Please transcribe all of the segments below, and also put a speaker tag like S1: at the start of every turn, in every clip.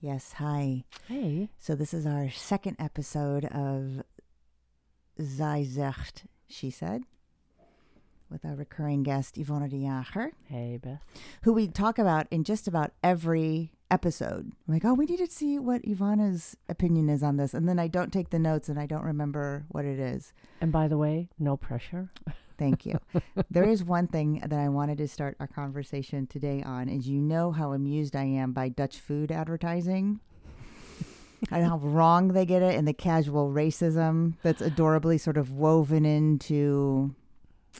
S1: Yes, hi.
S2: Hey.
S1: So this is our second episode of Zij zegt, She Said, with our recurring guest, Yvonne de Jager,
S2: Hey, Beth.
S1: who we talk about in just about every episode. I'm like, oh, we need to see what Yvonne's opinion is on this. And then I don't take the notes and I don't remember what it is.
S2: And by the way, no pressure.
S1: Thank you. there is one thing that I wanted to start our conversation today on is you know how amused I am by Dutch food advertising. and how wrong they get it and the casual racism that's adorably sort of woven into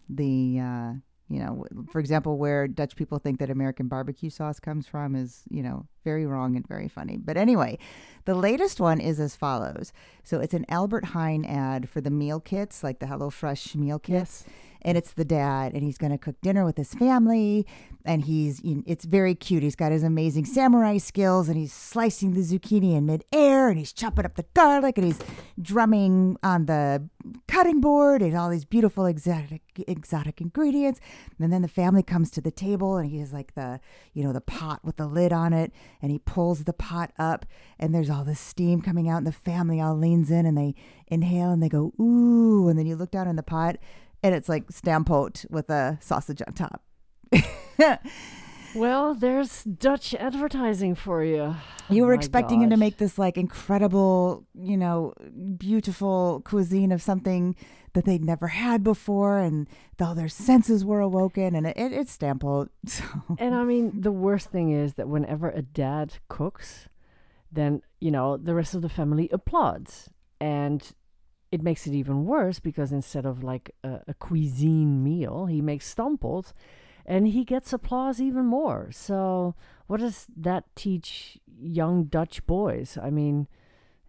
S1: the uh, you know, for example, where Dutch people think that American barbecue sauce comes from is, you know, very wrong and very funny. But anyway, the latest one is as follows. So it's an Albert Heijn ad for the meal kits, like the HelloFresh meal kits.
S2: Yes.
S1: And it's the dad, and he's going to cook dinner with his family. And he's it's very cute. He's got his amazing samurai skills, and he's slicing the zucchini in midair, and he's chopping up the garlic, and he's drumming on the cutting board, and all these beautiful exotic exotic ingredients. And then the family comes to the table, and he has like the, you know, the pot with the lid on it, and he pulls the pot up, and there's all this steam coming out, and the family all leans in, and they inhale, and they go ooh, and then you look down in the pot, and it's like stamppot with a sausage on top.
S2: Well, there's Dutch advertising for you.
S1: You
S2: Oh
S1: were
S2: my
S1: expecting him to make this like incredible, you know, beautiful cuisine of something that they'd never had before, and all their senses were awoken, and it, it, it's stamppot. So
S2: And I mean, the worst thing is that whenever a dad cooks, then, you know, the rest of the family applauds. And it makes it even worse because instead of like a, a cuisine meal, he makes stamppot and he gets applause even more. So, what does that teach young Dutch boys? I mean,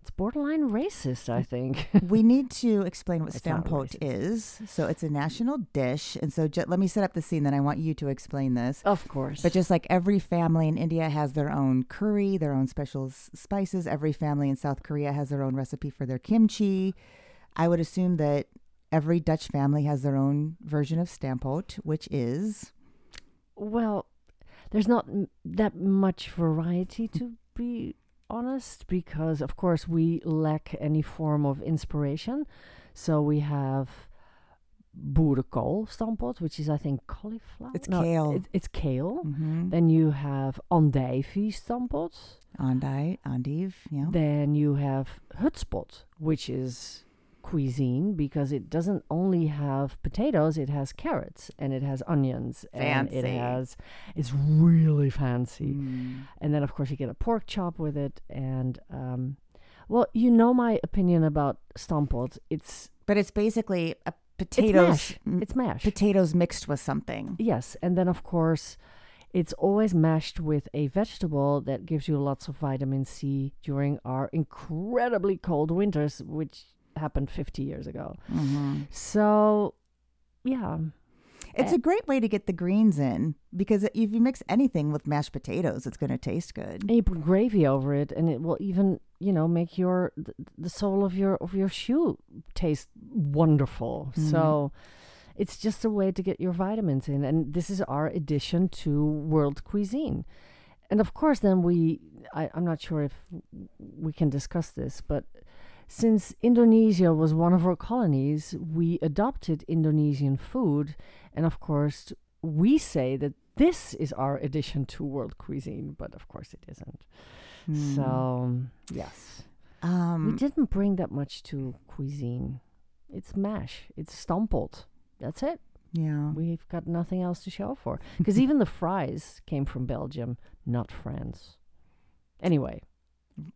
S2: it's borderline racist, I think.
S1: we need to explain what stamppot is. So it's a national dish, and so ju- let me set up the scene. Then I want you to explain this.
S2: of course.
S1: But just like every family in India has their own curry, their own special spices, every family in South Korea has their own recipe for their kimchi. I would assume that every Dutch family has their own version of stamppot, which is
S2: Well, there's not m- that much variety to be honest, because of course we lack any form of inspiration. So we have boerenkool stamppot, which is I think cauliflower.
S1: It's
S2: No,
S1: kale.
S2: it- it's kale.
S1: mm-hmm.
S2: Then you have andijvie stamppot.
S1: andai, endive, yeah.
S2: Then you have hutspot, which is cuisine because it doesn't only have potatoes, it has carrots and it has onions and it has it's really fancy.
S1: Mm.
S2: And then of course you get a pork chop with it and um well, you know my opinion about stamppot. It's
S1: But it's basically a potatoes,
S2: mash.
S1: m-
S2: it's mash.
S1: potatoes mixed with something.
S2: Yes, and then of course it's always mashed with a vegetable that gives you lots of vitamin C during our incredibly cold winters, which happened 50 years ago.
S1: hmm
S2: So, yeah,
S1: It's
S2: Eh.
S1: a great way to get the greens in because if you mix anything with mashed potatoes, it's going to taste good.
S2: and you put gravy over it, and it will even, you know, make your the, the sole of your of your shoe taste wonderful.
S1: Mhm.
S2: So, it's just a way to get your vitamins in, and this is our addition to world cuisine. And of course, then we, I, I'm not sure if we can discuss this, but since Indonesia was one of our colonies, we adopted Indonesian food. And of course, we say that this is our addition to world cuisine, but of course it isn't.
S1: Mm.
S2: So, yes.
S1: um,
S2: we didn't bring that much to cuisine. It's mash, it's stamppot. That's it.
S1: yeah.
S2: We've got nothing else to show for. Because even the fries came from Belgium, not France. Anyway,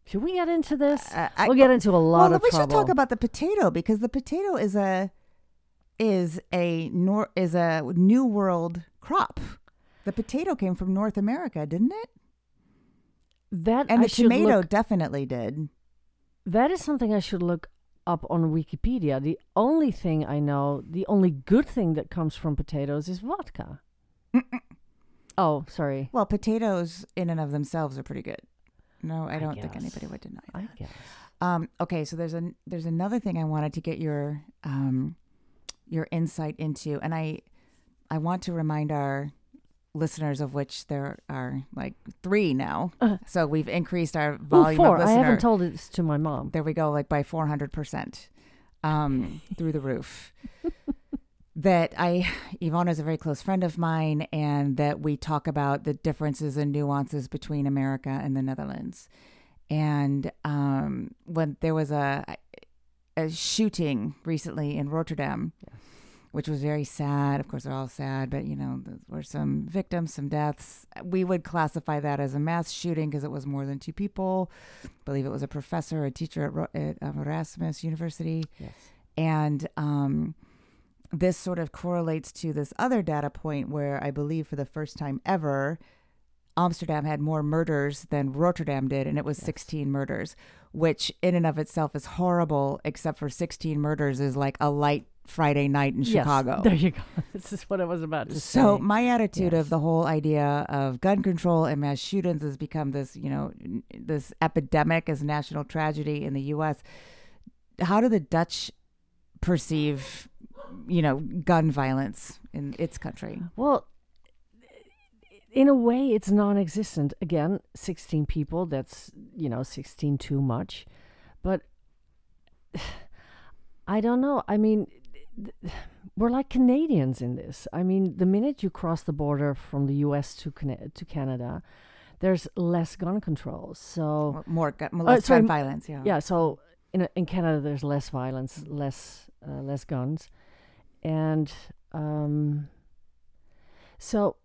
S2: should we get into this?
S1: Uh, I-
S2: we'll get into a lot
S1: well,
S2: of
S1: we
S2: trouble.
S1: should talk about the potato because the potato is a is a nor is a new world crop. The potato came from North America, didn't it?
S2: that.
S1: And
S2: I
S1: the tomato
S2: look-
S1: definitely did.
S2: that is something I should look up on Wikipedia. The only thing I know, the only good thing that comes from potatoes is vodka. Oh, sorry.
S1: Well, potatoes in and of themselves are pretty good. No, I
S2: I
S1: don't think anybody would deny that.
S2: I guess.
S1: Um, okay, so there's an there's another thing I wanted to get your um, your insight into, and I I want to remind our listeners, of which there are like three now.
S2: Uh.
S1: so we've increased our
S2: Ooh,
S1: volume
S2: four.
S1: of
S2: I haven't told this to my mom.
S1: there we go, like by 400% um, through the roof. that I, Yvonne is a very close friend of mine, and that we talk about the differences and nuances between America and the Netherlands. And um, when there was a, a shooting recently in Rotterdam, which was very sad. Of course, they're all sad, but you know, there were some victims, some deaths. We would classify that as a mass shooting because it was more than two people. I believe it was a professor, a teacher at, at um, Erasmus University.
S2: Yes.
S1: And um, this sort of correlates to this other data point where I believe for the first time ever, Amsterdam had more murders than Rotterdam did, and it was
S2: Yes.
S1: 16 murders, which in and of itself is horrible, except for 16 murders is like a light Friday night in
S2: Yes,
S1: Chicago.
S2: There you go. This is what I was about to
S1: So
S2: say.
S1: So, my attitude
S2: Yes.
S1: of the whole idea of gun control and mass shootings has become this, you know, this epidemic as national tragedy in the U.S. How do the Dutch perceive, you know, gun violence in its country?
S2: Well, in a way, it's non-existent. Again, sixteen people. That's you know, sixteen too much. But I don't know. I mean, we're like Canadians in this. I mean, the minute you cross the border from the U.S. to Cana- to Canada, there's less gun control. So
S1: More gun, less
S2: sorry,
S1: gun violence, yeah.
S2: yeah so in in canada there's less violence less uh, less guns and um so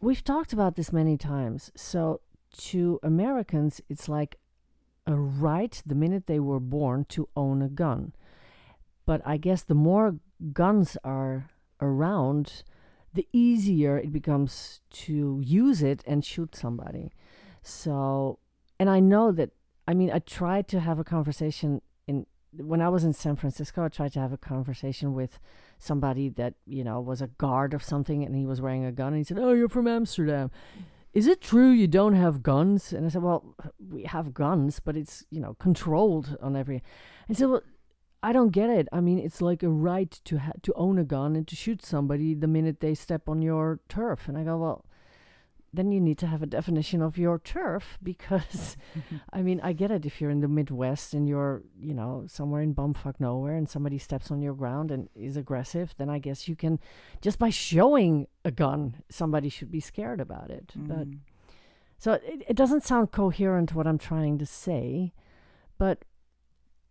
S2: we've talked about this many times. So to americans it's like a right the minute they were born to own a gun. But i guess the more guns are around the easier it becomes to use it and shoot somebody. So and i know that I mean, I tried to have a conversation when I was in San Francisco. I tried to have a conversation with somebody that you know was a guard of something, and he was wearing a gun. And he said, "Oh, you're from Amsterdam. Is it true you don't have guns?" And I said, "Well, we have guns, but it's you know controlled on every." And said, "Well." I don't get it. I mean, it's like a right to ha- to own a gun and to shoot somebody the minute they step on your turf. And I go, well, then you need to have a definition of your turf because I mean, I get it if you're in the Midwest and you're, you know, somewhere in bumfuck nowhere and somebody steps on your ground and is aggressive, then I guess you can just by showing a gun, somebody should be scared about it. But
S1: Mm.
S2: so it, it doesn't sound coherent what I'm trying to say, but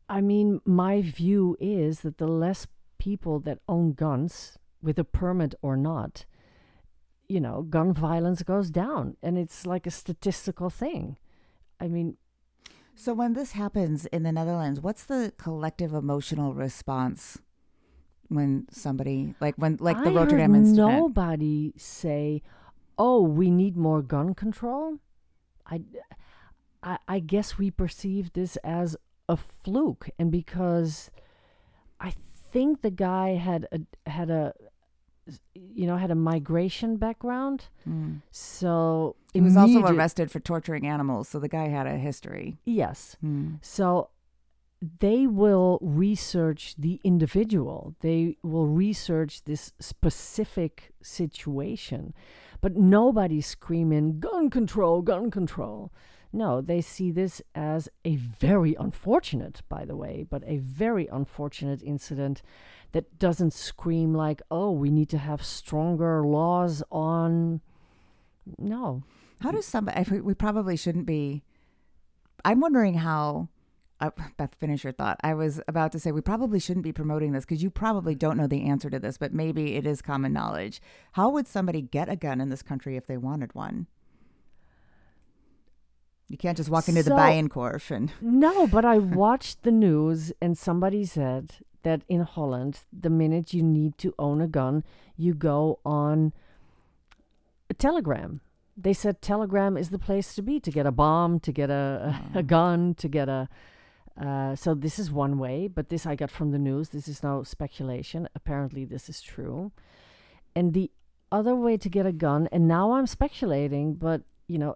S2: I mean, my view is that the less people that own guns, with a permit or not, you know, gun violence goes down, and it's like a statistical thing. I mean,
S1: So when this happens in the Netherlands, what's the collective emotional response when somebody like when like the
S2: I
S1: Rotterdam
S2: heard
S1: incident?
S2: nobody say, "Oh, we need more gun control." I, I, I guess we perceive this as a fluke, and because I think the guy had a had a, you know, had a migration background,
S1: Mm.
S2: so
S1: He was also arrested for torturing animals, so the guy had a history.
S2: Yes,
S1: Mm.
S2: So they will research the individual. They will research this specific situation. But nobody's screaming gun control, gun control. No, they see this as a very unfortunate, by the way, but a very unfortunate incident that doesn't scream like, oh, we need to have stronger laws on. No.
S1: How does somebody? We probably shouldn't be. I'm wondering how. Uh, Beth, finish your thought. I was about to say we probably shouldn't be promoting this because you probably don't know the answer to this, but maybe it is common knowledge. How would somebody get a gun in this country if they wanted one? You can't just walk into the
S2: So-
S1: Bijenkorf and
S2: No, but I watched the news and somebody said that in Holland, the minute you need to own a gun, you go on a Telegram. They said Telegram is the place to be to get a bomb, to get a, a,
S1: Oh.
S2: gun, to get a. Uh, so this is one way, but this I got from the news. This is no speculation. Apparently, this is true. And the other way to get a gun, and now I'm speculating, but you know,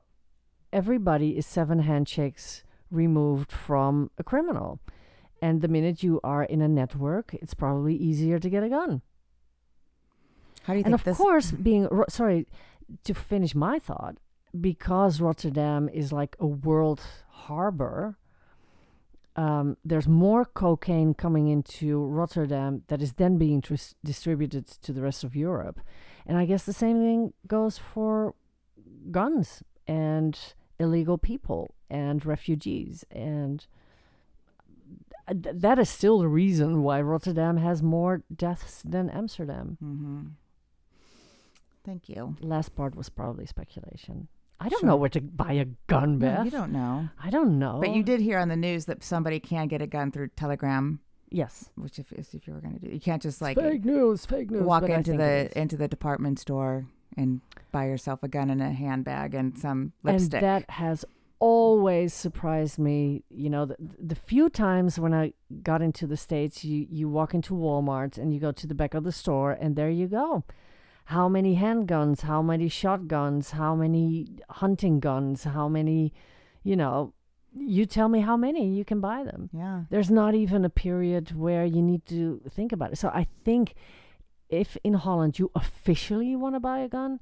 S2: everybody is seven handshakes removed from a criminal. And the minute you are in a network, it's probably easier to get a gun.
S1: how do you
S2: And of course, being ro- sorry, to finish my thought, because Rotterdam is like a world harbor, um, there's more cocaine coming into Rotterdam that is then being tris- distributed to the rest of Europe. And I guess the same thing goes for guns and illegal people and refugees. And uh, th- that is still the reason why Rotterdam has more deaths than Amsterdam.
S1: Mm-hmm. Thank you.
S2: Last part was probably speculation. I don't
S1: Sure.
S2: know where to buy a gun,
S1: No,
S2: Beth.
S1: you don't know.
S2: I don't know.
S1: But you did hear on the news that somebody can get a gun through Telegram,
S2: Yes.
S1: which if if you were going to do, you can't just like
S2: fake news, fake news.
S1: walk into
S2: think it is.
S1: the into the department store and buy yourself a gun and a handbag and some lipstick.
S2: And that has always surprised me. You know, the, the few times when I got into the States, you, you walk into Walmart and you go to the back of the store, and there you go. How many handguns, how many shotguns, how many hunting guns, how many, you know, you tell me how many, you can buy them.
S1: yeah.
S2: There's not even a period where you need to think about it. So I think if in Holland you officially want to buy a gun,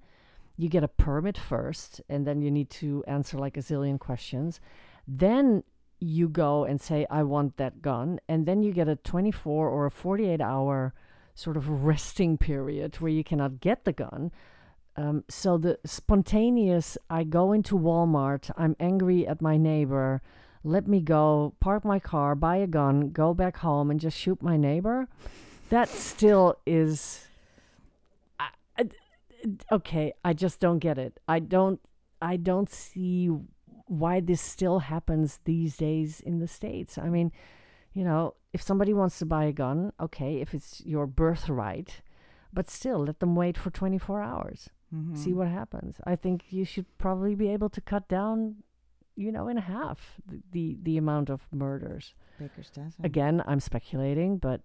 S2: you get a permit first, and then you need to answer like a zillion questions. Then you go and say, I want that gun. And then you get a 24 or a 48 hour sort of resting period where you cannot get the gun. Um, so the spontaneous, I go into Walmart, I'm angry at my neighbor, let me go, park my car, buy a gun, go back home, and just shoot my neighbor. That still is. I, I- okay, I just don't get it. I don't. I don't see why this still happens these days in the states. I mean, you know, if somebody wants to buy a gun, okay, if it's your birthright, but still, let them wait for 24 hours
S1: Mhm.
S2: see what happens. I think you should probably be able to cut down, you know, in half the the, the amount of murders.
S1: Baker's dozen.
S2: Again, I'm speculating, but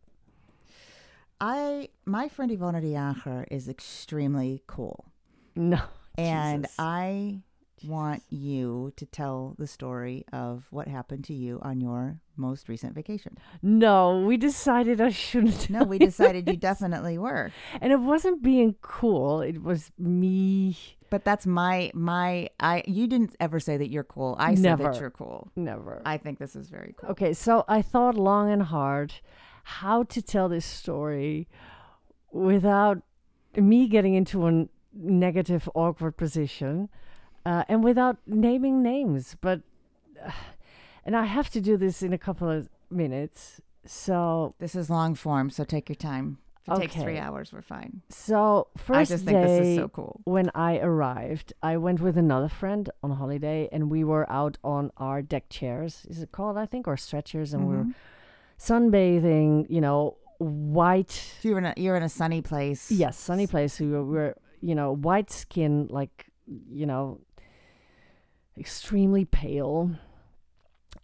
S1: I my friend Yvonne de Jager is extremely cool,
S2: no.
S1: and
S2: Jesus.
S1: I want you to tell the story of what happened to you on your most recent vacation.
S2: No, we decided I shouldn't.
S1: No, we decided you definitely were,
S2: and it wasn't being cool. It was me.
S1: but that's my my I. You didn't ever say that you're cool. I said that you're cool.
S2: Never.
S1: I think this is very cool.
S2: Okay, so I thought long and hard how to tell this story without me getting into a negative, awkward position uh, and without naming names. But, uh, and I have to do this in a couple of minutes. So,
S1: This is long form, so take your time. If it takes three hours, we're fine.
S2: so first
S1: I just think
S2: day,
S1: this is so cool.
S2: when I arrived, I went with another friend on holiday, and we were out on our deck chairs. Is it called? I think, or stretchers, and we were. Sunbathing. You know, white.
S1: So you're in a you're in a sunny place.
S2: Yes, sunny place. We were, we were, you know, white skin, like, you know, extremely pale.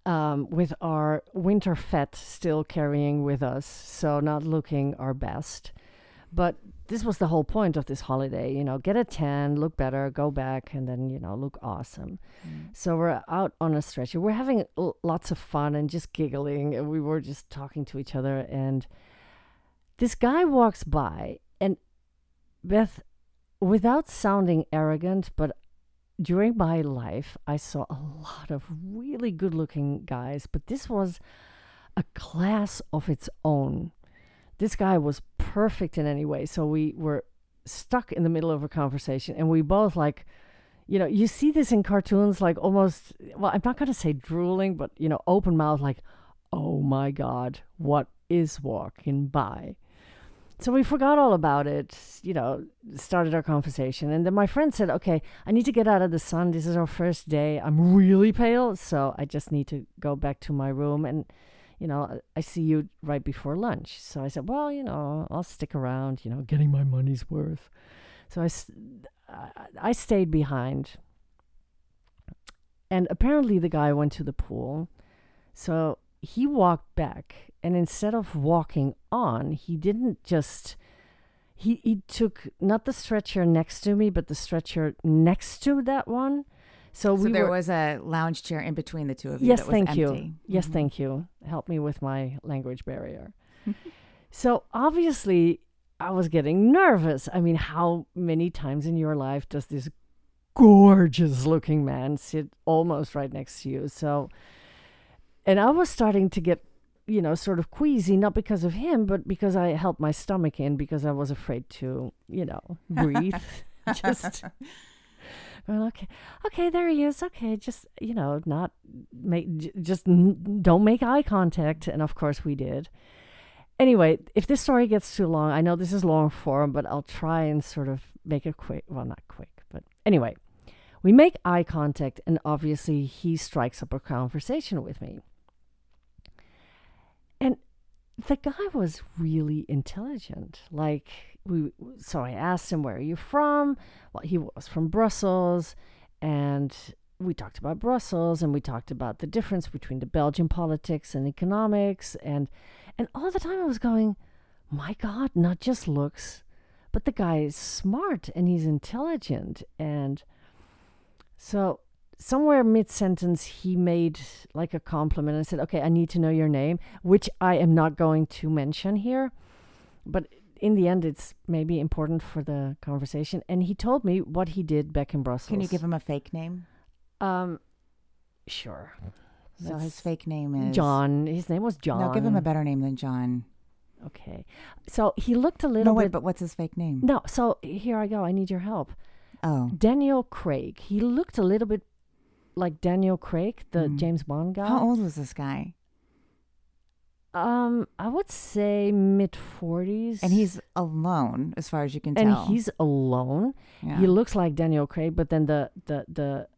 S2: Um, with our winter fat still carrying with us, so not looking our best. But this was the whole point of this holiday, you know, get a tan, look better, go back, and then, you know, look awesome.
S1: Mm.
S2: So we're out on a stretcher. We're having l- lots of fun and just giggling, and we were just talking to each other. And this guy walks by, and Beth, without sounding arrogant, but during my life, I saw a lot of really good looking guys, but this was a class of its own. This guy was perfect in any way. So we were stuck in the middle of a conversation, and we both like, you know, you see this in cartoons, like almost, well, I'm not going to say drooling, but, you know, open mouth, like, oh my God, what is walking by? So we forgot all about it, you know, started our conversation. And then my friend said, okay, I need to get out of the sun. This is our first day. I'm really pale. So I just need to go back to my room. And, you know, I- see you right before lunch. So I said, well, you know, I'll stick around, you know, getting my money's worth. So I, I stayed behind. And apparently the guy went to the pool. So he walked back. And instead of walking on, he didn't just. He, he took not the stretcher next to me, but the stretcher next to that one. So,
S1: So
S2: we
S1: there
S2: were,
S1: was a lounge chair in between the two of you.
S2: Yes,
S1: that was
S2: thank you.
S1: empty.
S2: Yes,
S1: Mhm.
S2: thank you. Help me with my language barrier. so obviously, I was getting nervous. I mean, how many times in your life does this gorgeous looking man sit almost right next to you? So, and I was starting to get, you know, sort of queasy, not because of him, but because I held my stomach in because I was afraid to, you know, breathe. just okay, okay, there he is. Okay, just you know, not make, just don't make eye contact. And of course, we did. Anyway, if this story gets too long, I know this is long form, but I'll try and sort of make it quick. Well, not quick, but anyway, we make eye contact, and obviously, he strikes up a conversation with me. And the guy was really intelligent. Like we, so I asked him, "Where are you from?" Well, he was from Brussels, and we talked about Brussels, and we talked about the difference between the Belgian politics and economics, and and all the time I was going, "My God, not just looks, but the guy is smart and he's intelligent." And so somewhere mid sentence he made like a compliment and said, "Okay, I need to know your name," which I am not going to mention here, but in the end, it's maybe important for the conversation. And he told me what he did back in Brussels.
S1: Can you give him a fake name?
S2: Um, sure.
S1: So his fake name is
S2: John. His name was John.
S1: No, give him a better name than John.
S2: Okay. So he looked a little
S1: No, wait,
S2: bit.
S1: but what's his fake name?
S2: no. So here I go. I need your help.
S1: Oh,
S2: Daniel Craig. He looked a little bit like Daniel Craig, the
S1: Mm.
S2: James Bond guy.
S1: how old was this guy?
S2: Um, I would say mid forties.
S1: And he's alone, as far as you can
S2: and
S1: tell.
S2: he's alone.
S1: yeah.
S2: He looks like Daniel Craig, but then the the the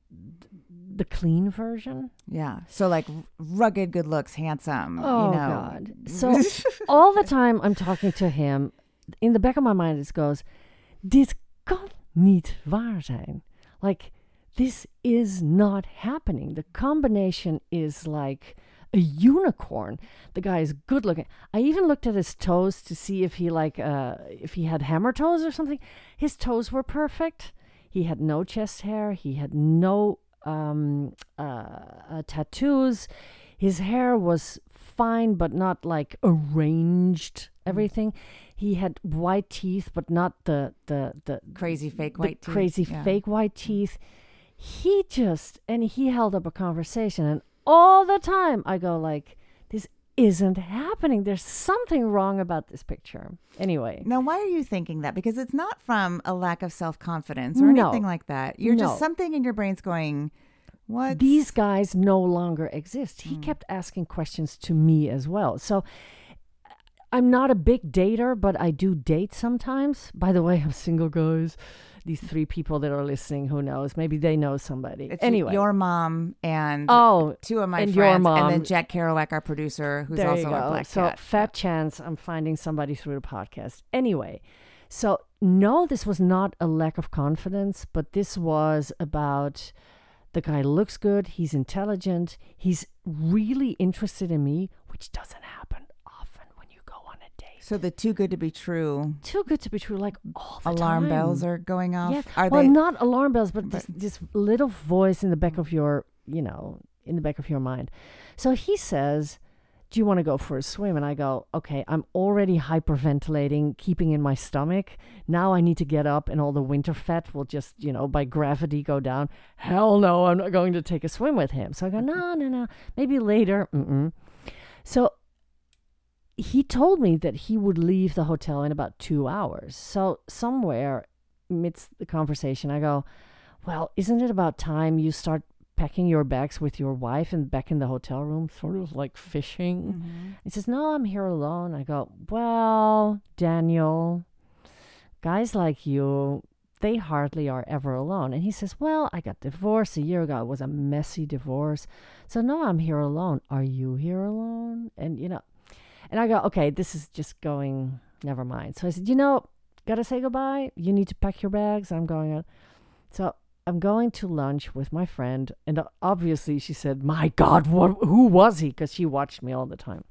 S2: the clean version.
S1: yeah. So like rugged, good looks, handsome.
S2: Oh
S1: you know.
S2: God! So all the time I'm talking to him, in the back of my mind it goes, "Dit kan niet waar zijn." Like this is not happening. The combination is like a unicorn. The guy is good looking. I even looked at his toes to see if he like uh if he had hammer toes or something. His toes were perfect. He had no chest hair. He had no um uh, uh tattoos. His hair was fine but not like arranged everything. He had white teeth but not the the the
S1: crazy fake white teeth.
S2: crazy
S1: Yeah.
S2: fake white teeth. He just and he held up a conversation, and all the time I go like, "This isn't happening. There's something wrong about this picture." Anyway,
S1: Now, why are you thinking that? Because it's not from a lack of self confidence or
S2: No.
S1: anything like that. You're
S2: No.
S1: just something in your brain's going, "What?"
S2: these guys no longer exist. He
S1: Hmm.
S2: kept asking questions to me as well. So I'm not a big dater, but I do date sometimes. By the way, I'm single, guys. These three people that are listening, who knows? Maybe they know somebody.
S1: It's
S2: anyway,
S1: your mom and
S2: oh,
S1: two of my
S2: and your
S1: friends, and then. Jack Kerouac, our producer, who's
S2: there
S1: also a black
S2: so
S1: cat.
S2: fat chance I'm finding somebody through the podcast. Anyway, so no, this was not a lack of confidence, but this was about the guy looks good, he's intelligent, he's really interested in me, which doesn't happen often when you go on a date.
S1: So the too good to be true
S2: Too good to be true, like all the
S1: alarm
S2: time.
S1: bells are going off.
S2: Yeah.
S1: Are
S2: well,
S1: they?
S2: not alarm bells, but,
S1: But-
S2: this, this little voice in the back of your, you know, in the back of your mind. So he says, "Do you want to go for a swim?" And I go, "Okay, I'm already hyperventilating, keeping in my stomach. Now I need to get up, and all the winter fat will just, you know, by gravity go down. Hell no, I'm not going to take a swim with him." So I go, "No, no, no, maybe later." Mm-mm. So he told me that he would leave the hotel in about two hours. So somewhere amidst the conversation, I go, Well, isn't it about time you start packing your bags with your wife and back in the hotel room, sort of like fishing?
S1: Mhm.
S2: He says, No, I'm here alone. I go, Well, Daniel, guys like you, they hardly are ever alone. And he says, Well, I got divorced a year ago. It was a messy divorce. So, no, I'm here alone. Are you here alone? And, you know, and I go, Okay, this is just going, never mind. So I said, You know, gotta say goodbye. You need to pack your bags. I'm going out. So I'm going to lunch with my friend, and obviously she said, "My God, what? Who was he?" Because she watched me all the time.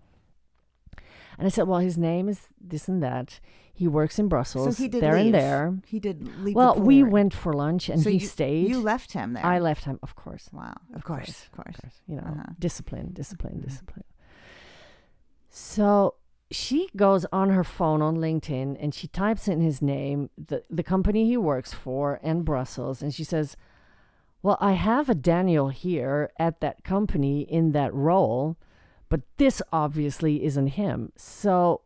S2: And I said, "Well, his name is this and that. He works in Brussels.
S1: he did
S2: there
S1: leave.
S2: and there.
S1: He did leave.
S2: Well, we went for lunch, and
S1: So
S2: he
S1: you,
S2: stayed.
S1: You left him there.
S2: I left him, of course.
S1: Wow. Of course. Of course.
S2: Of course, you know,
S1: Uh-huh.
S2: discipline, discipline,
S1: Mhm.
S2: discipline. So she goes on her phone on LinkedIn and she types in his name, the, the company he works for, and Brussels. And she says, Well, I have a Daniel here at that company in that role, but this obviously isn't him. So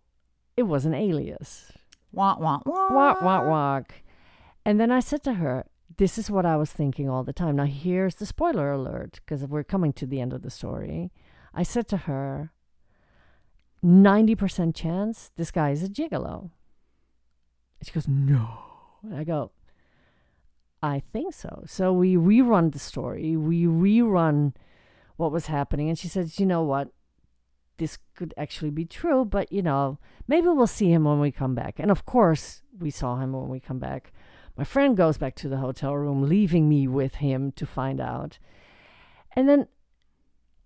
S2: it was an alias.
S1: Wah, wah, wah.
S2: Walk, walk, walk. And then I said to her, This is what I was thinking all the time. Now, here's the spoiler alert because we're coming to the end of the story. I said to her, 90% chance this guy is a gigolo. She goes, No. And I go, I think so. So we rerun the story, we rerun what was happening. And she says, You know what? This could actually be true, but you know, maybe we'll see him when we come back. And of course, we saw him when we come back. My friend goes back to the hotel room, leaving me with him to find out. And then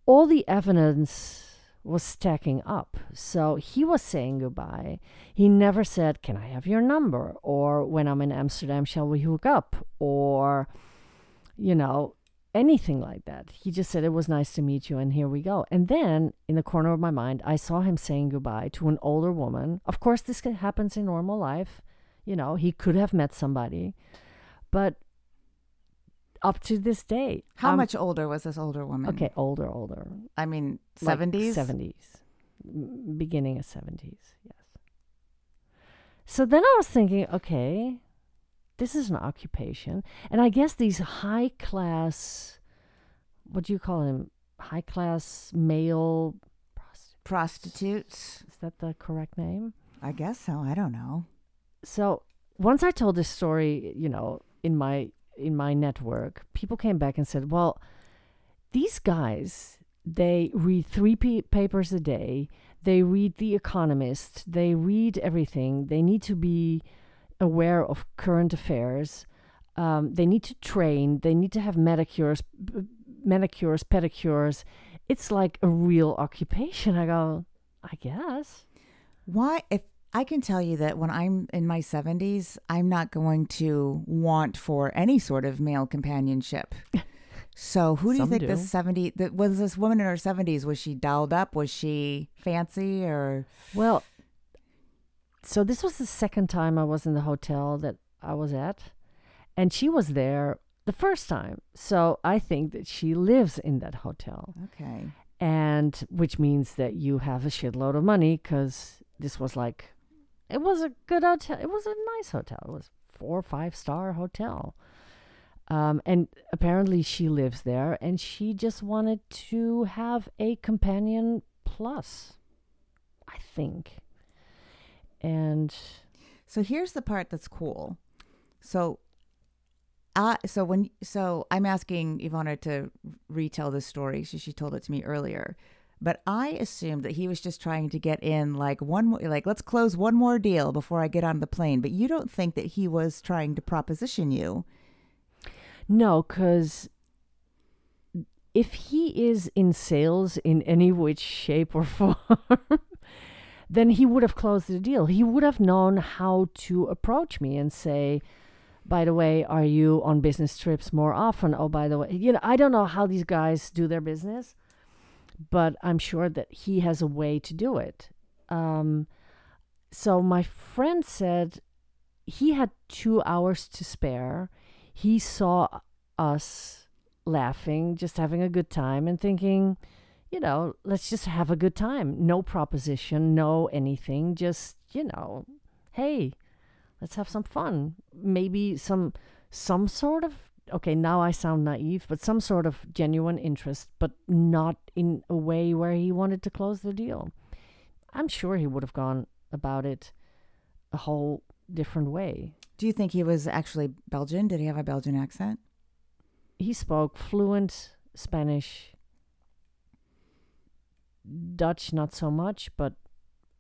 S2: all the evidence was stacking up. So he was saying goodbye. He never said, Can I have your number? Or when I'm in Amsterdam, shall we hook up? Or, you know, anything like that. He just said, It was nice to meet you, and here we go. And then in the corner of my mind, I saw him saying goodbye to an older woman. Of course, this happens in normal life. You know, he could have met somebody. But up to this day.
S1: How
S2: I'm-
S1: much older was this older woman?
S2: Okay, older, older.
S1: I mean, 70s?
S2: 70s. M- Beginning of 70s, yes. So then I was thinking, okay, this is an occupation. And I guess these high class, what do you call them? High class male, prost-
S1: Prostitutes?
S2: is that the correct name?
S1: I guess so. I don't know.
S2: so once I told this story, you know, in my in my network, people came back and said, "Well, these guys, they read three p- papers a day. They read The Economist. They read everything. They need to be aware of current affairs. Um, they need to train. They need to have manicures, manicures, pedicures. It's like a real occupation." I go, "I guess."
S1: Why, if I can tell you that when I'm in my 70s, I'm not going to want for any sort of male companionship. So, who do you think
S2: do.
S1: this 70 that was this woman in her 70s? Was she dialed up? Was she fancy or
S2: Well, so this was the second time I was in the hotel that I was at, and she was there the first time. So I think that she lives in that hotel,
S1: okay?
S2: and which means that you have a shitload of money because this was like, it was a good hotel. It was a nice hotel. It was four or five star hotel. Um, and apparently she lives there, and she just wanted to have a companion plus, I think. And
S1: So here's the part that's cool. So, I so when so I'm asking Yvonne to retell this story. She she told it to me earlier, but I assumed that he was just trying to get in like one more like let's close one more deal before I get on the plane. But you don't think that he was trying to proposition you?
S2: no, because if he is in sales in any which shape or form, then he would have closed the deal. He would have known how to approach me and say, by the way, are you on business trips more often? Oh, by the way, you know, I don't know how these guys do their business, but I'm sure that he has a way to do it. Um, so my friend said he had two hours to spare. He saw us laughing, just having a good time, and thinking, you know, let's just have a good time. No proposition, no anything. Just, you know, hey, let's have some fun. Maybe some some sort of okay, now I sound naive, but some sort of genuine interest, but not in a way where he wanted to close the deal. I'm sure he would have gone about it a whole different way.
S1: Do you think he was actually Belgian? Did he have a Belgian accent?
S2: He spoke fluent Spanish, Dutch, not so much, but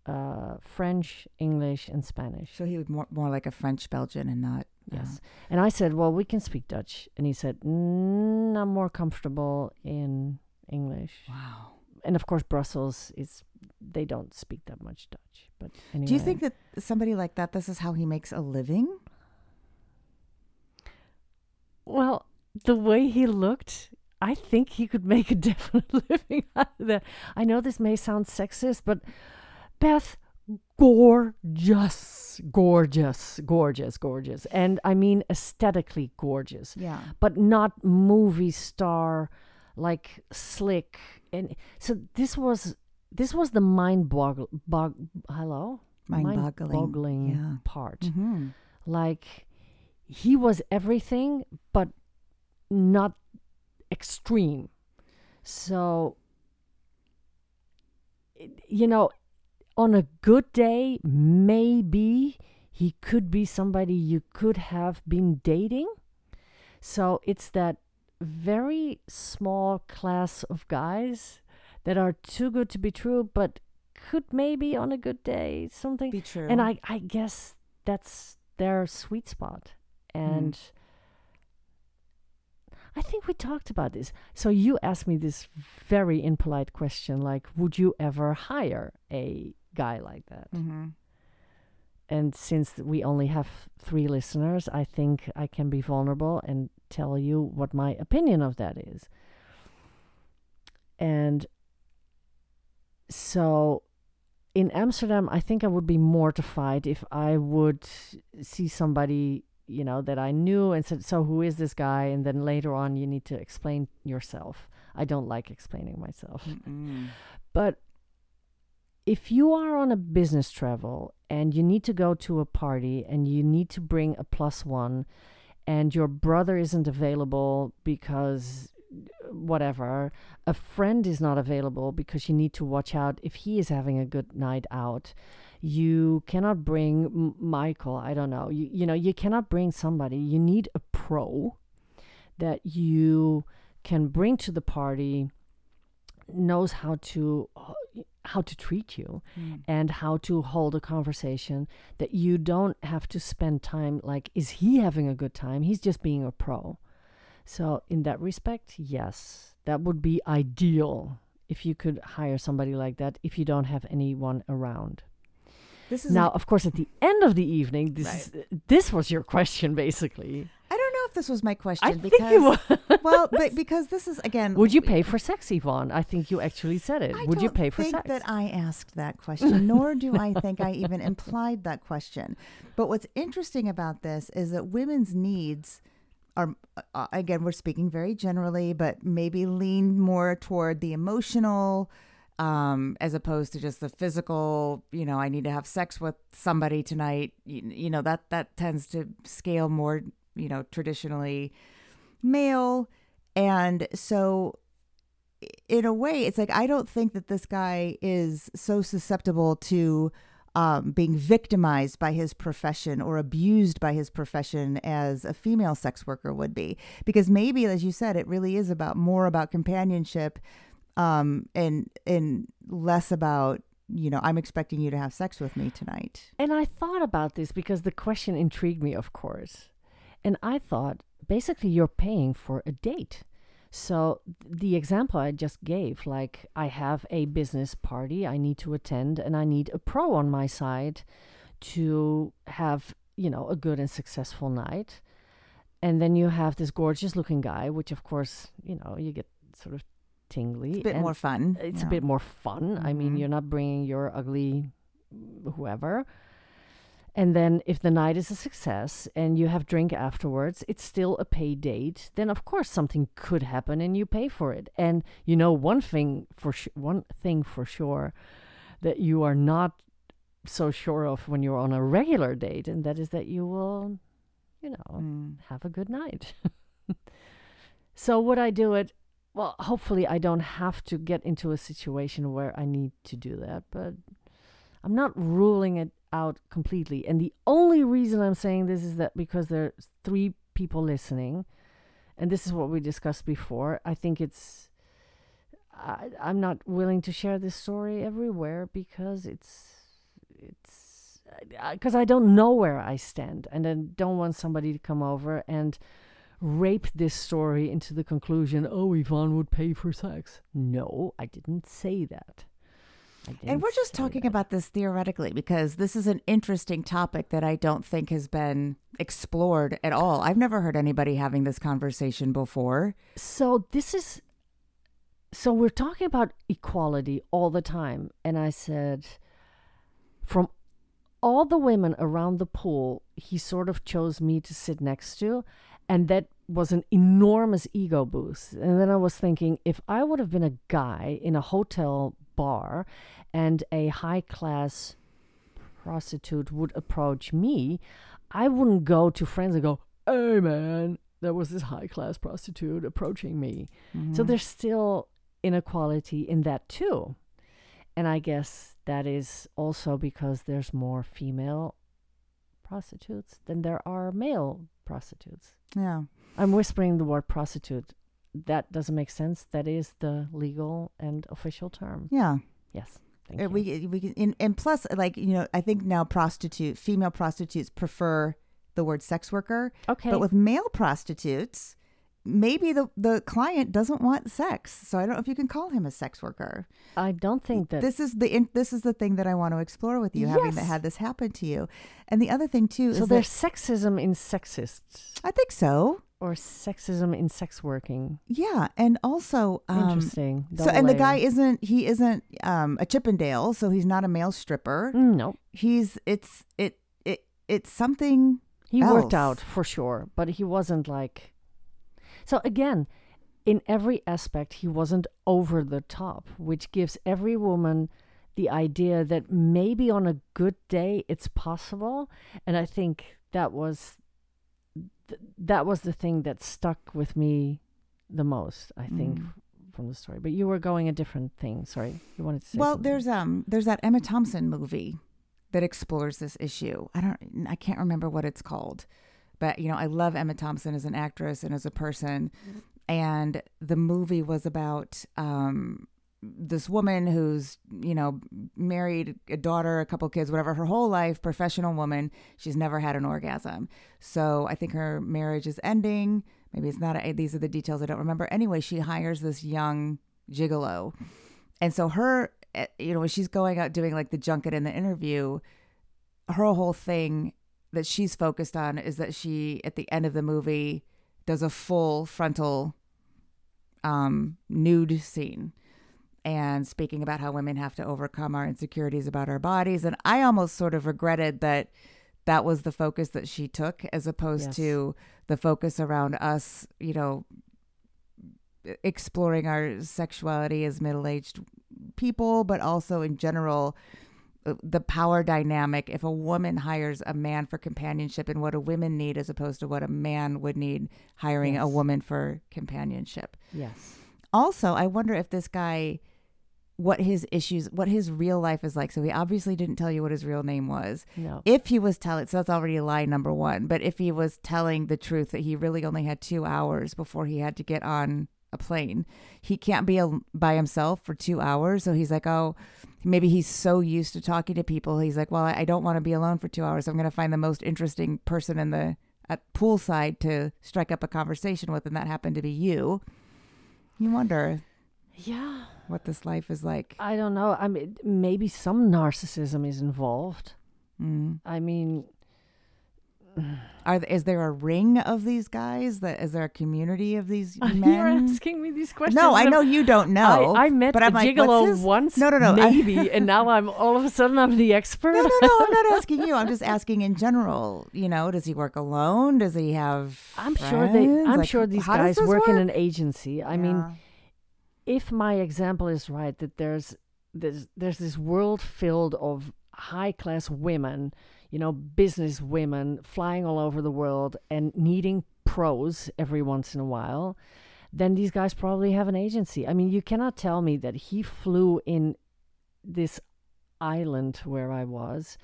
S2: uh, French, English, and Spanish.
S1: So he was more more like a French Belgian and not
S2: Yes. And I said, Well, we can speak Dutch. And he said, mm, I'm more comfortable in English.
S1: wow.
S2: And of course, Brussels is, they don't speak that much Dutch. But anyway.
S1: Do you think that somebody like that, this is how he makes a living?
S2: Well, the way he looked, I think he could make a definite living out of that. I know this may sound sexist, but Beth, gorgeous, gorgeous, gorgeous, gorgeous. And I mean aesthetically gorgeous,
S1: Yeah.
S2: but not movie star like slick. And so this was this was the mind boggle bog hello
S1: Mind-boggling.
S2: boggling
S1: Yeah.
S2: part.
S1: Mm-hmm.
S2: Like he was everything but not extreme. So you know, on a good day, maybe he could be somebody you could have been dating. So it's that very small class of guys that are too good to be true, but could maybe on a good day something.
S1: Be true.
S2: And I, I guess that's their sweet spot. And mm. I think we talked about this. So you asked me this very impolite question like, would you ever hire a guy like that?
S1: Mm-hmm.
S2: And since we only have three listeners, I think I can be vulnerable and tell you what my opinion of that is. And so in Amsterdam, I think I would be mortified if I would see somebody, you know, that I knew and said, So who is this guy? And then later on, you need to explain yourself. I don't like explaining myself.
S1: Mm-mm.
S2: But if you are on a business travel and you need to go to a party and you need to bring a plus one and your brother isn't available because whatever, a friend is not available because you need to watch out if he is having a good night out. You cannot bring Michael, I don't know. You, you know, you cannot bring somebody. You need a pro that you can bring to the party knows how to uh, how to treat you
S1: Mm.
S2: and how to hold a conversation that you don't have to spend time like is he having a good time he's just being a pro so in that respect yes that would be ideal if you could hire somebody like that if you don't have anyone around
S1: This is
S2: now of course at the end of the evening this
S1: Right.
S2: is, this was your question basically
S1: I don't know if this was my question
S2: i think
S1: because
S2: it was.
S1: well, but because this is again.
S2: would you pay for sex yvonne i think you actually said it
S1: I
S2: would you
S1: don't
S2: pay for
S1: think
S2: sex
S1: that I asked that question, nor do I think I even implied that question. But what's interesting about this is that women's needs are, uh, again, we're speaking very generally, but maybe lean more toward the emotional. Um, as opposed to just the physical, you know, I need to have sex with somebody tonight. You, you know that that tends to scale more, you know, traditionally male, and so in a way, it's like I don't think that this guy is so susceptible to um, being victimized by his profession or abused by his profession as a female sex worker would be. Because maybe, as you said, it really is about more about companionship um, and and less about you know I'm expecting you to have sex with me tonight.
S2: And I thought about this because the question intrigued me, of course. And I thought basically you're paying for a date. So the example I just gave, like I have a business party I need to attend and I need a pro on my side to have, you know, a good and successful night. And then you have this gorgeous looking guy, which of course, you know, you get sort of tingly.
S1: It's a bit more fun.
S2: it's
S1: yeah.
S2: a bit more fun. I mean,
S1: Mhm.
S2: you're not bringing your ugly whoever. And then if the night is a success and you have drink afterwards, it's still a pay date. Then of course something could happen and you pay for it. And you know one thing for su- one thing for sure that you are not so sure of when you're on a regular date and that is that you will you know
S1: Mm.
S2: have a good night. so would I do it? Well, hopefully I don't have to get into a situation where I need to do that, but I'm not ruling it out completely. And the only reason I'm saying this is that because there's three people listening, and this is what we discussed before. I think it's I, I'm not willing to share this story everywhere because it's it's because I don't know where I stand, and I don't want somebody to come over and rape this story into the conclusion. Oh, Yvonne would pay for sex. No, I didn't say that.
S1: And we're just talking
S2: that.
S1: about this theoretically because this is an interesting topic that I don't think has been explored at all. I've never heard anybody having this conversation before.
S2: So this is so we're talking about equality all the time and I said from all the women around the pool, he sort of chose me to sit next to. And that was an enormous ego boost. And then I was thinking if I would have been a guy in a hotel bar and a high class prostitute would approach me, I wouldn't go to friends and go, hey man, there was this high class prostitute approaching me. Mm-hmm. So there's still inequality in that too. And I guess that is also because there's more female prostitutes than there are male prostitutes.
S1: Yeah.
S2: I'm whispering the word prostitute. That doesn't make sense. That is the legal and official term.
S1: Yeah.
S2: Yes. Thank
S1: Uh,
S2: you.
S1: we we can and, and plus like you know I think now prostitute female prostitutes prefer the word sex worker,
S2: okay.
S1: but with male prostitutes, maybe the the client doesn't want sex. So I don't know if you can call him a sex worker.
S2: I don't think that.
S1: This is the in, this is the thing that I want to explore with you, having that had this happen to you. And the other thing too
S2: so
S1: is
S2: there's
S1: that
S2: sexism in sexists
S1: I think so.
S2: Or sexism in sex working.
S1: Yeah, and also um,
S2: Interesting.
S1: So
S2: Double
S1: and the guy isn't he isn't um, a Chippendale, so he's not a male stripper.
S2: Mm, no.
S1: He's it's it it it's something
S2: He worked out for sure, but he wasn't like. So again, in every aspect, he wasn't over the top, which gives every woman the idea that maybe on a good day it's possible. And I think that was th- that was the thing that stuck with me the most. I think
S1: Mm.
S2: from the story. But you were going a different thing. Sorry, you wanted to say.
S1: well.
S2: something.
S1: There's um there's that Emma Thompson movie that explores this issue. I don't I can't remember what it's called, but you know I love Emma Thompson as an actress and as a person, and the movie was about um this woman who's you know married a daughter a couple kids whatever her whole life professional woman she's never had an orgasm. So i think her marriage is ending. Maybe it's not a, these are the details i don't remember. Anyway she hires this young gigolo. And so her eh, you know when she's going out doing like the junket and the interview her whole thing that she's focused on is that she at the end of the movie does a full frontal um nude scene and speaking about how women have to overcome our insecurities about our bodies and i almost sort of regretted that that was the focus that she took as opposed
S2: Yes.
S1: to the focus around us you know exploring our sexuality as middle-aged people but also in general uh, the power dynamic if a woman hires a man for companionship and what a women need as opposed to what a man would need hiring a woman for companionship
S2: yes.
S1: Also i wonder if this guy what his issues what his real life is like. So he obviously didn't tell you what his real name was.
S2: No.
S1: if he was telling so that's already lie number one. But if he was telling the truth that he really only had two hours before he had to get on a plane he can't be al- by himself for two hours. So he's like oh maybe he's so used to talking to people. He's like well i, I don't want to be alone for two hours. I'm going to find the most interesting person in the at poolside to strike up a conversation with and that happened to be you you wonder
S2: yeah.
S1: what this life is like
S2: I don't know. I mean, maybe some narcissism is involved.
S1: mm.
S2: I mean,
S1: Are is there a ring of these guys? That is there a community of these men?
S2: you're asking me these questions.
S1: No, I know you don't know.
S2: I, I met
S1: but I'm like,
S2: gigolo once,
S1: No, no, no,
S2: maybe, and now I'm all of a sudden I'm the expert.
S1: No, no, no. I'm not asking you. I'm just asking in general. You know, does he work alone? Does he have?
S2: I'm sure they. I'm
S1: Like,
S2: sure these guys
S1: this
S2: work, in an agency. I mean, if my example is right, that there's there's there's this world filled of high class women, you know, business women flying all over the world and needing pros every once in a while, then these guys probably have an agency. I mean, you cannot tell me that he flew in this island where I was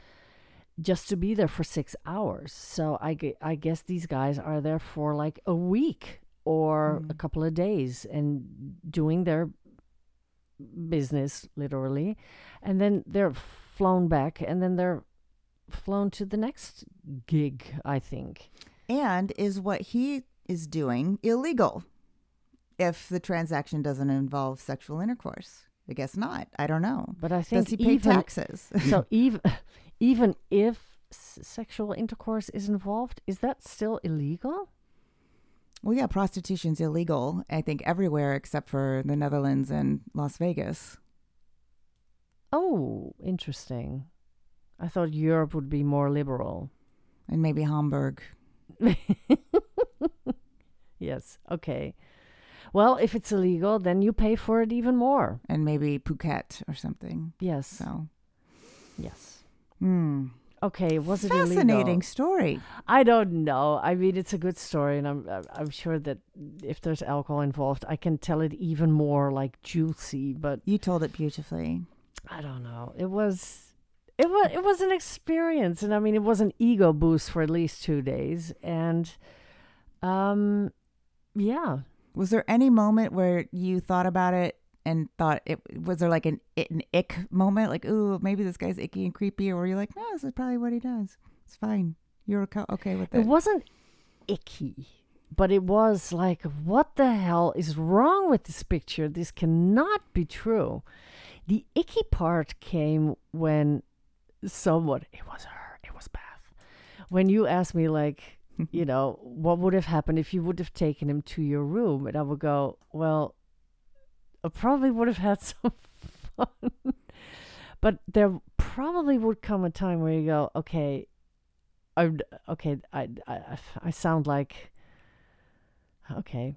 S2: just to be there for six hours. So I, I guess these guys are there for like a week or a
S1: Mm.
S2: couple of days and doing their business literally. And then they're flown back and then they're flown to the next gig, I think.
S1: and is what he is doing illegal? If the transaction doesn't involve sexual intercourse, I guess not. I don't know.
S2: But I think
S1: Does he pay
S2: even
S1: taxes?
S2: so even even if s- sexual intercourse is involved, is that still illegal?
S1: Well, yeah, prostitution's illegal, I think, everywhere except for the Netherlands and Las Vegas.
S2: Oh, interesting. I thought Europe would be more liberal.
S1: And maybe Hamburg.
S2: Yes. Okay. Well, if it's illegal, then you pay for it even more.
S1: And maybe Phuket or something.
S2: Yes.
S1: So,
S2: Yes.
S1: hmm.
S2: Okay. Was it
S1: Fascinating
S2: illegal?
S1: story.
S2: I don't know. I mean, it's a good story, and I'm I'm- I'm sure that if there's alcohol involved, I can tell it even more like juicy. But
S1: You told it beautifully.
S2: I don't know. It was. It was it was an experience, and I mean, it was an ego boost for at least two days, and, um, yeah,
S1: Was there any moment where you thought about it and thought it was there like an an ick moment, like ooh maybe this guy's icky and creepy, or were you like no this is probably what he does, it's fine, you're okay with it.
S2: It wasn't icky, but it was like, what the hell is wrong with this picture? This cannot be true. The icky part came when someone, it was her, it was Beth. When you asked me, like, you know, what would have happened if you would have taken him to your room? And I would go, well, I probably would have had some fun. but there probably would come a time where you go, okay, I'm okay. I, I I sound like okay,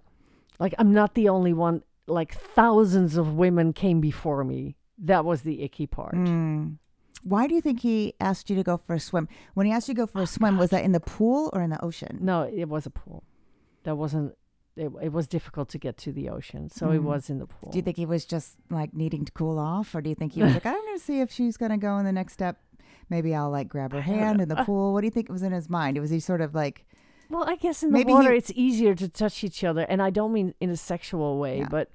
S2: like I'm not the only one. Like thousands of women came before me. That was the icky part.
S1: Mm. Why do you think he asked you to go for a swim? When he asked you to go for a swim, was that in the pool or in the ocean?
S2: No, it was a pool. That wasn't. It, it was difficult to get to the ocean, so it
S1: Mm.
S2: was in the pool.
S1: Do you think he was just like needing to cool off, or do you think he was like, I'm going to see if she's going to go in the next step? Maybe I'll like grab her hand in the pool. What do you think it was in his mind? It was he sort of like,
S2: Well, I guess in the
S1: Maybe
S2: water
S1: he-
S2: it's easier to touch each other, and I don't mean in a sexual way,
S1: Yeah.
S2: but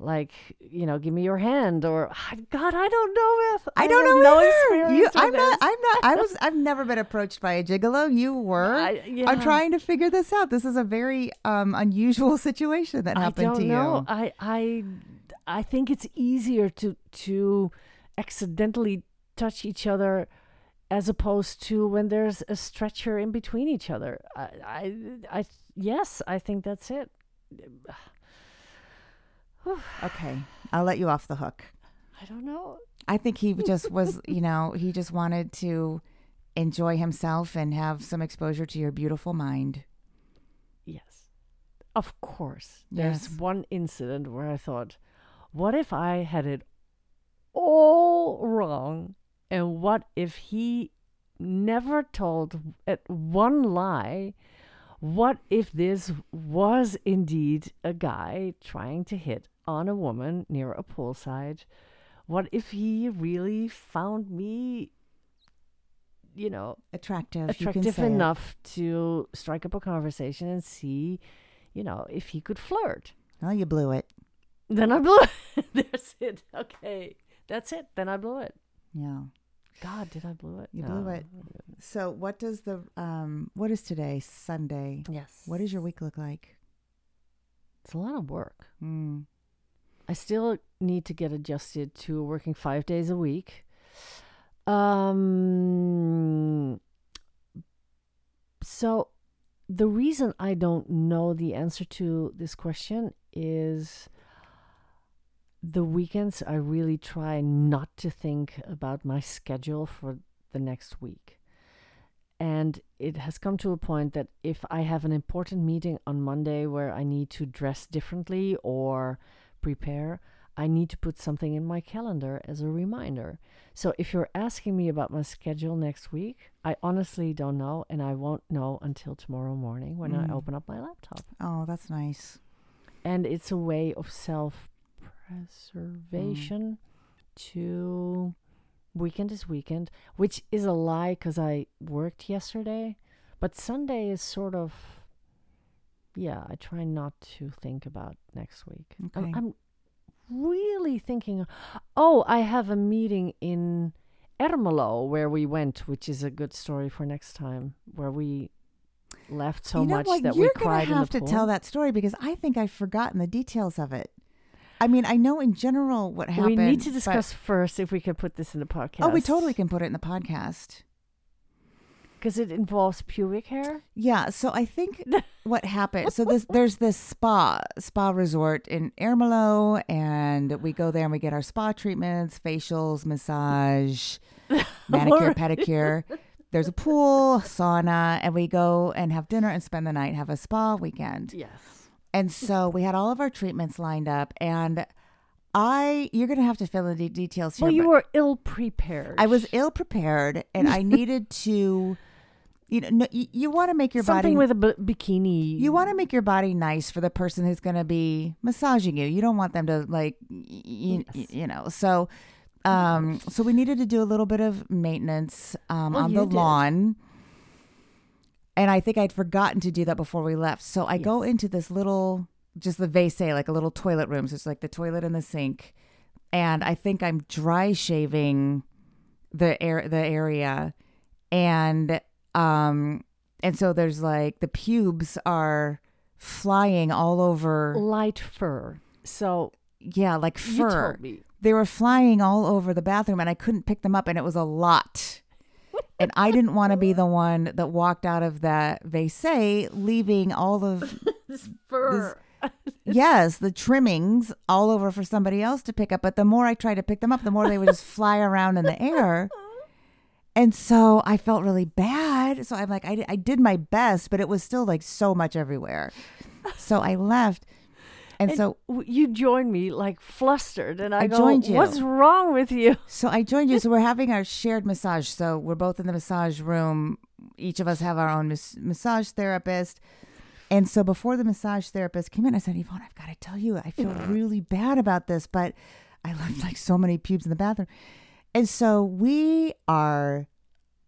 S2: like you know, give me your hand, or "Ah, God, I don't know if
S1: I don't know
S2: no
S1: either.
S2: experience
S1: You, I'm not.
S2: this.
S1: I'm not. I was. I've never been approached by a gigolo. You were.
S2: I, yeah.
S1: I'm trying to figure this out. This is a very um, unusual situation that
S2: I
S1: happened to
S2: know.
S1: you.
S2: I I I think it's easier to to accidentally touch each other as opposed to when there's a stretcher in between each other. I I, I yes, I think that's it.
S1: Okay, I'll let you off the hook.
S2: I don't know.
S1: I think he just was, you know, he just wanted to enjoy himself and have some exposure to your beautiful mind.
S2: Yes. Of course. There's
S1: Yes.
S2: one incident where I thought, what if I had it all wrong? And what if he never told at one lie? What if this was indeed a guy trying to hit on a woman near a poolside? What if he really found me, you know,
S1: Attractive, you can
S2: attractive
S1: it.
S2: enough to strike up a conversation and see, you know, if he could flirt.
S1: Well, you blew it.
S2: Then I blew it. That's it. Okay. That's it. Then I blew it.
S1: Yeah.
S2: God, did I blow it?
S1: You blew it. So, what does the um? What is today? Sunday.
S2: Yes.
S1: What does your week look like?
S2: It's a lot of work.
S1: Mm.
S2: I still need to get adjusted to working five days a week. Um. So, the reason I don't know the answer to this question is the weekends I really try not to think about my schedule for the next week. And it has come to a point that if I have an important meeting on Monday where I need to dress differently or prepare, I need to put something in my calendar as a reminder. So if you're asking me about my schedule next week, I honestly don't know, and I won't know until tomorrow morning when
S1: Mm.
S2: I open up my laptop.
S1: Oh, that's nice.
S2: And it's a way of self preservation to weekend is weekend, which is a lie because I worked yesterday. But Sunday is sort of, yeah, I try not to think about next week. I'm- I'm really thinking, oh, I have a meeting in Ermelo where we went, which is a good story for next time, where we laughed so
S1: you know
S2: much
S1: what?
S2: that
S1: You're
S2: we cried
S1: have
S2: in the
S1: to
S2: pool.
S1: tell that story because I think I've forgotten the details of it. I mean, I know in general what happened.
S2: We need to discuss first if we can put this in the podcast.
S1: Oh, we totally can put it in the podcast.
S2: Because it involves pubic hair.
S1: Yeah, so I think what happened. So this there's this spa spa resort in Ermelo, and we go there and we get our spa treatments, facials, massage, manicure, pedicure. There's a pool, sauna, and we go and have dinner and spend the night, have a spa weekend.
S2: Yes.
S1: And so we had all of our treatments lined up, and I you're gonna have to fill in the details here.
S2: Well, you were ill prepared.
S1: I was ill prepared, and I needed to. You know, no, you, you want to make your
S2: something
S1: body something
S2: with a b- bikini.
S1: you want to make your body nice for the person who's going to be massaging you. You don't want them to like, y- y- y- you know. So, um, so we needed to do a little bit of maintenance um,
S2: Well,
S1: on the
S2: did.
S1: lawn, and I think I'd forgotten to do that before we left. So I go into this little, just the WC, like a little toilet room. So it's like the toilet and the sink, and I think I'm dry shaving the air the area, and um and so there's like the pubes are flying all over
S2: light fur. So
S1: yeah like
S2: you
S1: fur
S2: told me.
S1: they were flying all over the bathroom and i couldn't pick them up and it was a lot and i didn't want to be the one that walked out of that vase leaving all of
S2: This fur.
S1: yes the trimmings all over for somebody else to pick up but the more i tried to pick them up the more they would just fly around in the air and so i felt really bad so i'm like I, I did my best but it was still like so much everywhere so i left and,
S2: And
S1: so
S2: you joined me like flustered, and I,
S1: I
S2: go,
S1: joined you.
S2: "What's wrong with you?"
S1: So I joined you. So we're having our shared massage. So we're both in the massage room. Each of us have our own mas- massage therapist. And so before the massage therapist came in, I said, Yvonne, I've got to tell you, I feel really bad about this, but I left like so many pubes in the bathroom. And so we are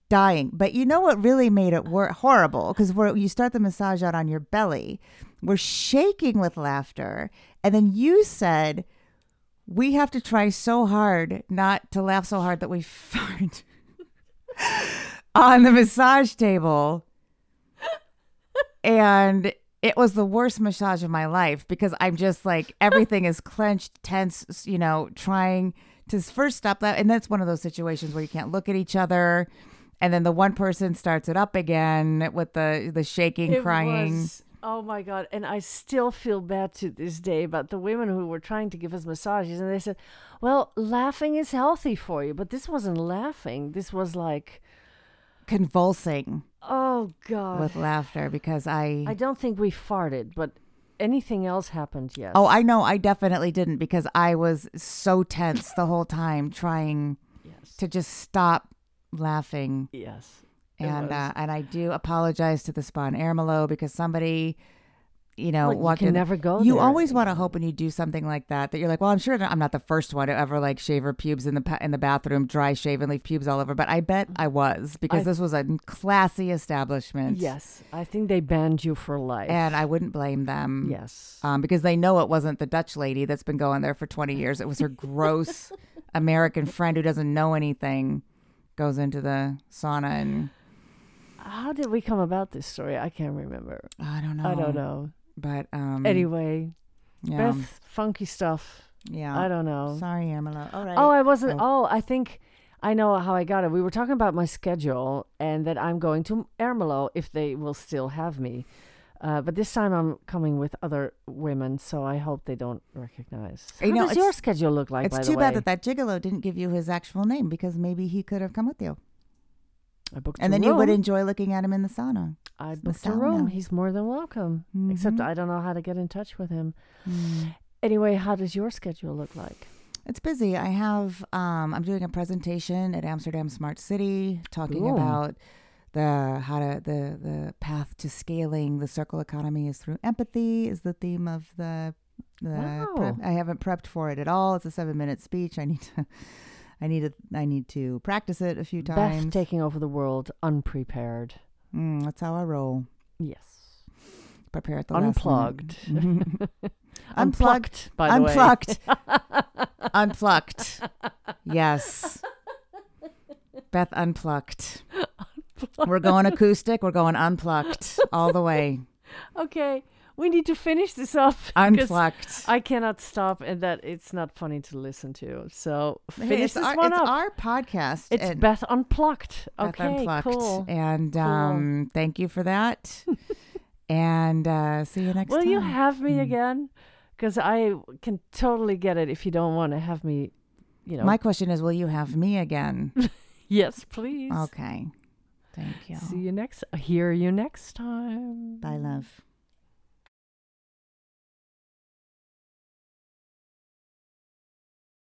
S1: dying. But you know what really made it wor- horrible? Because you start the massage out on your belly. We're shaking with laughter. And then you said, we have to try so hard not to laugh so hard that we fart on the massage table. And it was the worst massage of my life because I'm just like everything is clenched, tense, you know, trying to first stop that. And that's one of those situations where you can't look at each other. And then the one person starts it up again with the the shaking,
S2: It
S1: crying.
S2: was- oh my god! And I still feel bad to this day about the women who were trying to give us massages, and they said, "Well, laughing is healthy for you," but this wasn't laughing. This was like,
S1: convulsing
S2: oh god.
S1: with laughter because I
S2: I don't think we farted, but anything else happened? Yes.
S1: Oh, I know. I definitely didn't because I was so tense the whole time trying
S2: yes.
S1: to just stop laughing.
S2: Yes.
S1: And uh, and I do apologize to the spa in Ermelo because somebody, you know,
S2: Well, you can
S1: in.
S2: never go
S1: you
S2: there.
S1: always want to hope when you do something like that that you're like, well, I'm sure I'm not the first one to ever like shave her pubes in the in the bathroom, dry shave and leave pubes all over. But I bet I was because
S2: I-
S1: this was a classy establishment.
S2: Yes, I think they banned you for life.
S1: and I wouldn't blame them.
S2: yes.
S1: um, because they know it wasn't the Dutch lady that's been going there for 20 years. It was her gross American friend who doesn't know anything goes into the sauna and
S2: How did we come about this story? I can't remember.
S1: I don't know.
S2: I don't know.
S1: But um,
S2: Anyway,
S1: yeah,
S2: Beth, funky stuff.
S1: yeah.
S2: I don't know.
S1: Sorry, Ermelo. All right.
S2: Oh, I wasn't.
S1: Oh.
S2: Oh. I think I know how I got it. We were talking about my schedule and that I'm going to Ermelo if they will still have me. Uh, but this time I'm coming with other women, so I hope they don't recognize. How
S1: You know,
S2: does your schedule look like?
S1: it's too bad that that gigolo didn't give you his actual name because maybe he could have come with you,
S2: I booked
S1: and then you would enjoy looking at him in the sauna.
S2: I booked a room. He's more than welcome. Except
S1: Mhm.
S2: I don't know how to get in touch with him.
S1: Mm.
S2: Anyway, how does your schedule look like?
S1: It's busy. I have um I'm doing a presentation at Amsterdam Smart City talking
S2: Ooh.
S1: about the how to the the path to scaling the circle economy is through empathy is the theme of the the
S2: Wow.
S1: prep. I haven't prepped for it at all. It's a 7-minute speech. I need to I need to I need to practice it a few times.
S2: Beth taking over the world unprepared.
S1: Mm, that's how I roll.
S2: Yes.
S1: Prepare at the last
S2: Unplugged.
S1: Unplugged.
S2: by the way.
S1: Unplugged. Unplugged. Yes. Beth unplugged. We're going acoustic. We're going unplugged all the way.
S2: Okay. We need to finish this up.
S1: Unplugged.
S2: I cannot stop, and that it's not funny to listen to. So
S1: Hey,
S2: finish
S1: it's
S2: this
S1: our,
S2: one
S1: it's
S2: up.
S1: our podcast.
S2: it's Beth Unplugged.
S1: Beth
S2: Okay,
S1: Unplugged.
S2: cool.
S1: And
S2: Cool.
S1: um, thank you for that. and uh, see you next time.
S2: Will
S1: time.
S2: you have me
S1: Mm.
S2: again? Because I can totally get it if you don't want to have me. You know.
S1: My question is, will you have me again?
S2: yes, please.
S1: okay. Thank you.
S2: See you next. Hear you next time.
S1: Bye, love.